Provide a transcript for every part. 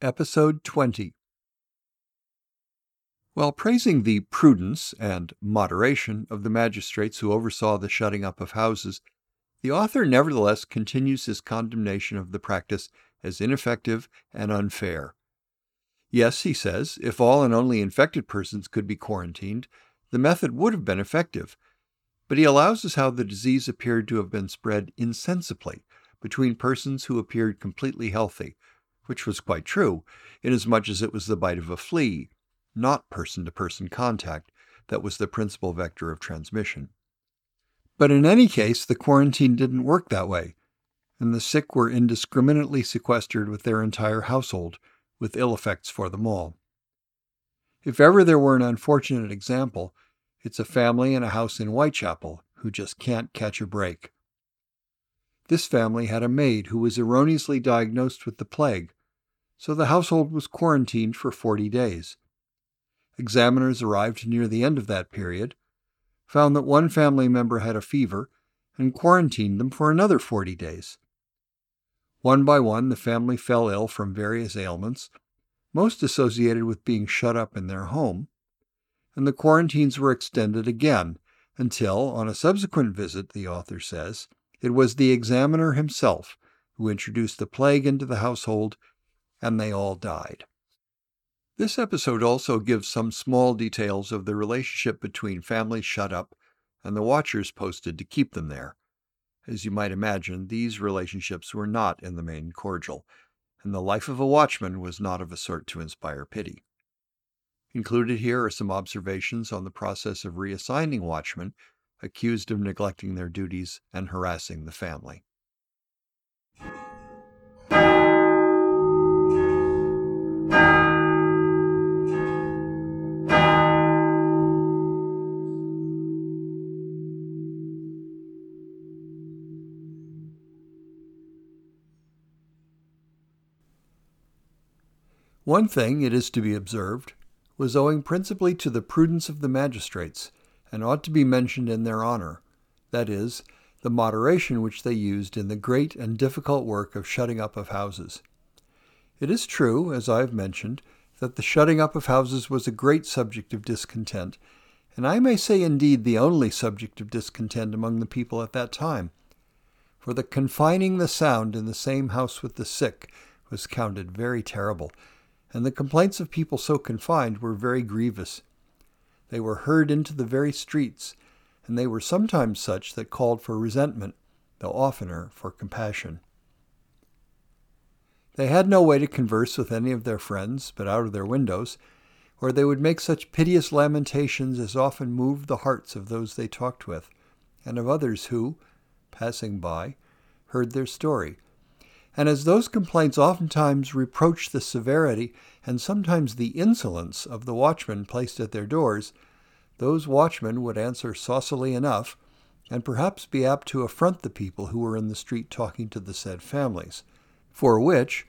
Episode 20 While praising the prudence and moderation of the magistrates who oversaw the shutting up of houses, the author nevertheless continues his condemnation of the practice as ineffective and unfair. Yes, he says, if all and only infected persons could be quarantined, the method would have been effective. But he allows us how the disease appeared to have been spread insensibly between persons who appeared completely healthy which was quite true, inasmuch as it was the bite of a flea, not person to person contact, that was the principal vector of transmission. But in any case, the quarantine didn't work that way, and the sick were indiscriminately sequestered with their entire household, with ill effects for them all. If ever there were an unfortunate example, it's a family in a house in Whitechapel who just can't catch a break. This family had a maid who was erroneously diagnosed with the plague, so the household was quarantined for 40 days. Examiners arrived near the end of that period, found that one family member had a fever, and quarantined them for another 40 days. One by one, the family fell ill from various ailments, most associated with being shut up in their home, and the quarantines were extended again until, on a subsequent visit, the author says, it was the examiner himself who introduced the plague into the household and they all died. This episode also gives some small details of the relationship between families shut up and the watchers posted to keep them there. As you might imagine, these relationships were not in the main cordial, and the life of a watchman was not of a sort to inspire pity. Included here are some observations on the process of reassigning watchmen accused of neglecting their duties and harassing the family. One thing, it is to be observed, was owing principally to the prudence of the magistrates, and ought to be mentioned in their honor, that is, the moderation which they used in the great and difficult work of shutting up of houses. It is true, as I have mentioned, that the shutting up of houses was a great subject of discontent, and I may say indeed the only subject of discontent among the people at that time. For the confining the sound in the same house with the sick was counted very terrible, and the complaints of people so confined were very grievous. They were heard into the very streets, and they were sometimes such that called for resentment, though oftener for compassion. They had no way to converse with any of their friends but out of their windows, or they would make such piteous lamentations as often moved the hearts of those they talked with, and of others who, passing by, heard their story and as those complaints oftentimes reproach the severity and sometimes the insolence of the watchmen placed at their doors, those watchmen would answer saucily enough, and perhaps be apt to affront the people who were in the street talking to the said families, for which,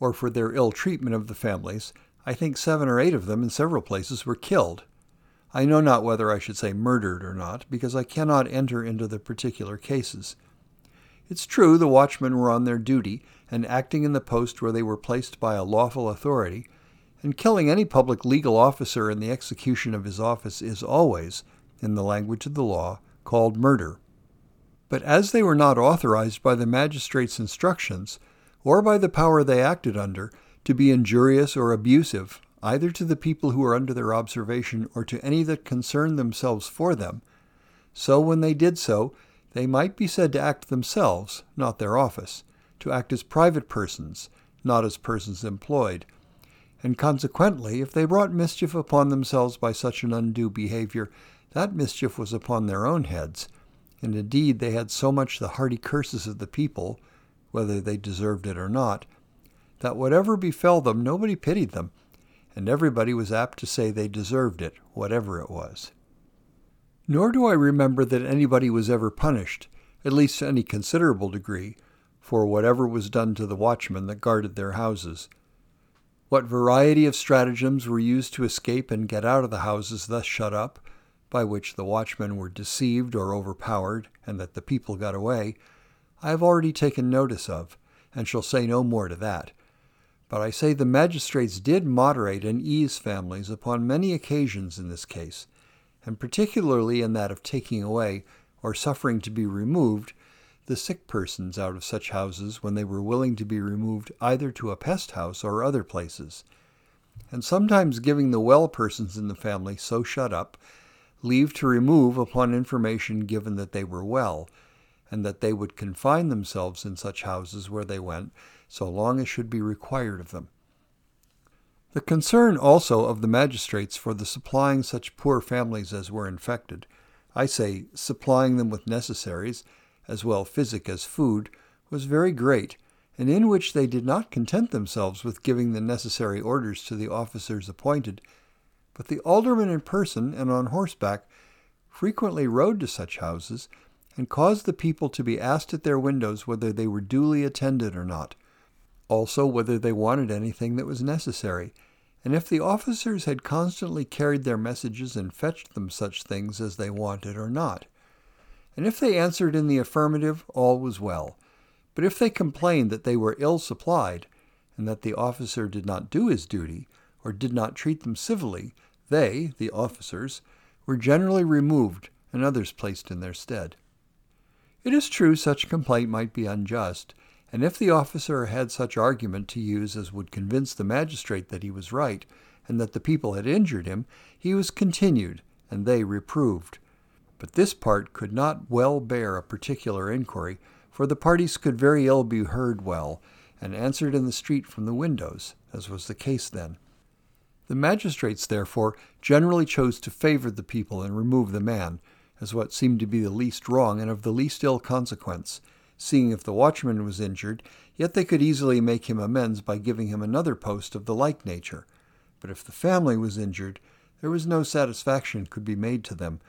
or for their ill treatment of the families, I think seven or eight of them in several places were killed. I know not whether I should say murdered or not, because I cannot enter into the particular cases. It's true the watchmen were on their duty and acting in the post where they were placed by a lawful authority, and killing any public legal officer in the execution of his office is always, in the language of the law, called murder. But as they were not authorized by the magistrate's instructions, or by the power they acted under, to be injurious or abusive, either to the people who were under their observation or to any that concerned themselves for them, so when they did so, they might be said to act themselves, not their office, to act as private persons, not as persons employed. And consequently, if they brought mischief upon themselves by such an undue behavior, that mischief was upon their own heads. And indeed, they had so much the hearty curses of the people, whether they deserved it or not, that whatever befell them, nobody pitied them, and everybody was apt to say they deserved it, whatever it was. Nor do I remember that anybody was ever punished, at least to any considerable degree, for whatever was done to the watchmen that guarded their houses. What variety of stratagems were used to escape and get out of the houses thus shut up, by which the watchmen were deceived or overpowered, and that the people got away, I have already taken notice of, and shall say no more to that. But I say the magistrates did moderate and ease families upon many occasions in this case, and particularly in that of taking away, or suffering to be removed, the sick persons out of such houses when they were willing to be removed either to a pest house or other places, and sometimes giving the well persons in the family so shut up leave to remove upon information given that they were well, and that they would confine themselves in such houses where they went so long as should be required of them. The concern also of the magistrates for the supplying such poor families as were infected, I say supplying them with necessaries, as well physic as food, was very great, and in which they did not content themselves with giving the necessary orders to the officers appointed, but the aldermen in person and on horseback frequently rode to such houses and caused the people to be asked at their windows whether they were duly attended or not, also whether they wanted anything that was necessary, and if the officers had constantly carried their messages and fetched them such things as they wanted or not. And if they answered in the affirmative, all was well. But if they complained that they were ill supplied, and that the officer did not do his duty, or did not treat them civilly, they, the officers, were generally removed and others placed in their stead. It is true such complaint might be unjust, and if the officer had such argument to use as would convince the magistrate that he was right, and that the people had injured him, he was continued, and they reproved. But this part could not well bear a particular inquiry, for the parties could very ill be heard well, and answered in the street from the windows, as was the case then. The magistrates, therefore, generally chose to favor the people and remove the man, as what seemed to be the least wrong and of the least ill consequence, seeing if the watchman was injured, yet they could easily make him amends by giving him another post of the like nature. But if the family was injured, there was no satisfaction could be made to them,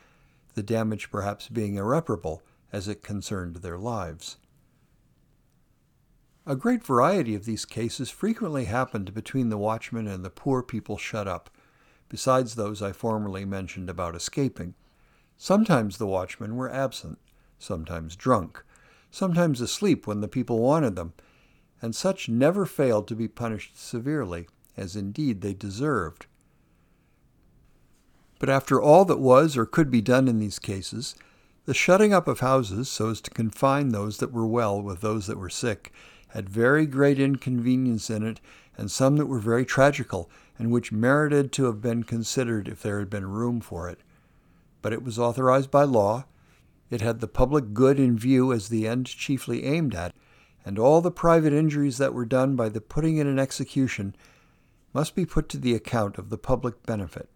the damage perhaps being irreparable, as it concerned their lives. A great variety of these cases frequently happened between the watchmen and the poor people shut up, besides those I formerly mentioned about escaping. Sometimes the watchmen were absent, sometimes drunk, sometimes asleep when the people wanted them, and such never failed to be punished severely, as indeed they deserved. But after all that was or could be done in these cases, the shutting up of houses so as to confine those that were well with those that were sick had very great inconvenience in it, and some that were very tragical, and which merited to have been considered if there had been room for it. But it was authorized by law, it had the public good in view as the end chiefly aimed at, and all the private injuries that were done by the putting in execution must be put to the account of the public benefit.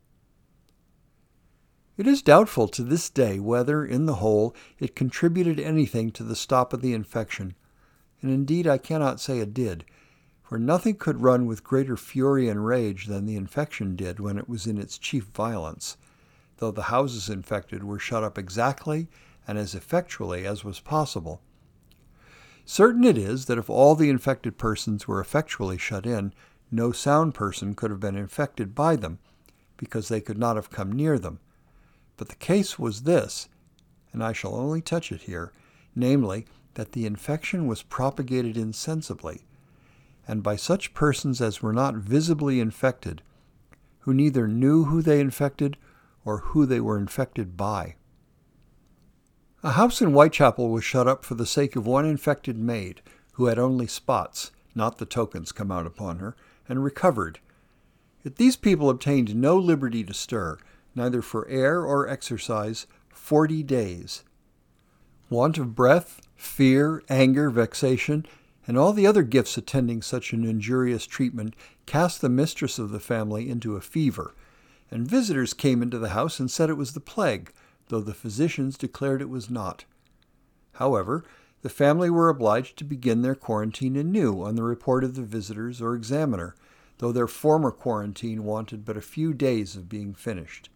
It is doubtful to this day whether, in the whole, it contributed anything to the stop of the infection, and indeed I cannot say it did, for nothing could run with greater fury and rage than the infection did when it was in its chief violence, though the houses infected were shut up exactly and as effectually as was possible. Certain it is that if all the infected persons were effectually shut in, no sound person could have been infected by them, because they could not have come near them. But the case was this, and I shall only touch it here, namely, that the infection was propagated insensibly, and by such persons as were not visibly infected, who neither knew who they infected or who they were infected by. A house in Whitechapel was shut up for the sake of one infected maid, who had only spots, not the tokens, come out upon her, and recovered. Yet these people obtained no liberty to stir, neither for air or exercise, forty days. Want of breath, fear, anger, vexation, and all the other gifts attending such an injurious treatment cast the mistress of the family into a fever, and visitors came into the house and said it was the plague, though the physicians declared it was not. However, the family were obliged to begin their quarantine anew on the report of the visitors or examiner, though their former quarantine wanted but a few days of being finished.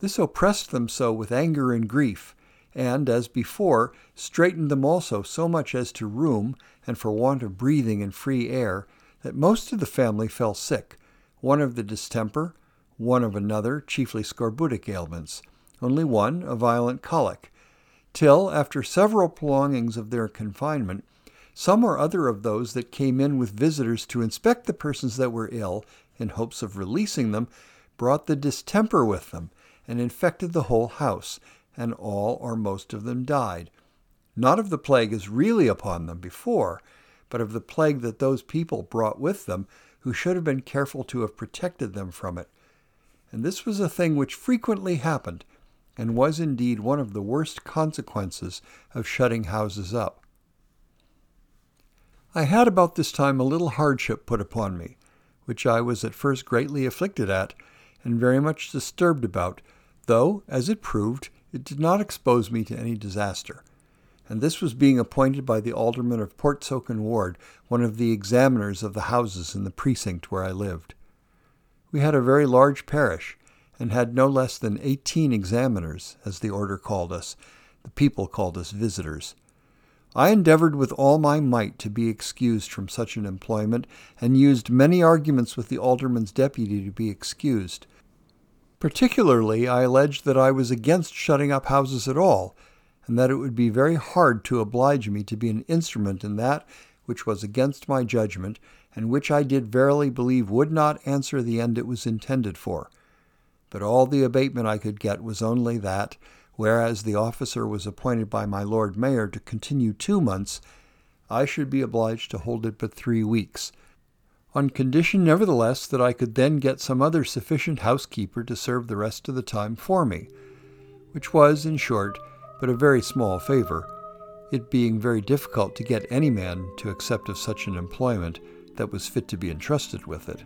This oppressed them so with anger and grief, and, as before, straitened them also so much as to room, and for want of breathing and free air, that most of the family fell sick, one of the distemper, one of another, chiefly scorbutic ailments, only one a violent colic, till, after several prolongings of their confinement, some or other of those that came in with visitors to inspect the persons that were ill, in hopes of releasing them, brought the distemper with them, and infected the whole house, and all or most of them died. Not of the plague as really upon them before, but of the plague that those people brought with them, who should have been careful to have protected them from it. And this was a thing which frequently happened, and was indeed one of the worst consequences of shutting houses up. I had about this time a little hardship put upon me, which I was at first greatly afflicted at, and very much disturbed about, though, as it proved, it did not expose me to any disaster. And this was being appointed by the alderman of Portsoken Ward, one of the examiners of the houses in the precinct where I lived. We had a very large parish, and had no less than eighteen examiners, as the order called us. The people called us visitors. I endeavored with all my might to be excused from such an employment, and used many arguments with the alderman's deputy to be excused. Particularly, I alleged that I was against shutting up houses at all, and that it would be very hard to oblige me to be an instrument in that which was against my judgment, and which I did verily believe would not answer the end it was intended for. But all the abatement I could get was only that, whereas the officer was appointed by my Lord Mayor to continue two months, I should be obliged to hold it but three weeks, on condition, nevertheless, that I could then get some other sufficient housekeeper to serve the rest of the time for me, which was, in short, but a very small favor, it being very difficult to get any man to accept of such an employment that was fit to be entrusted with it.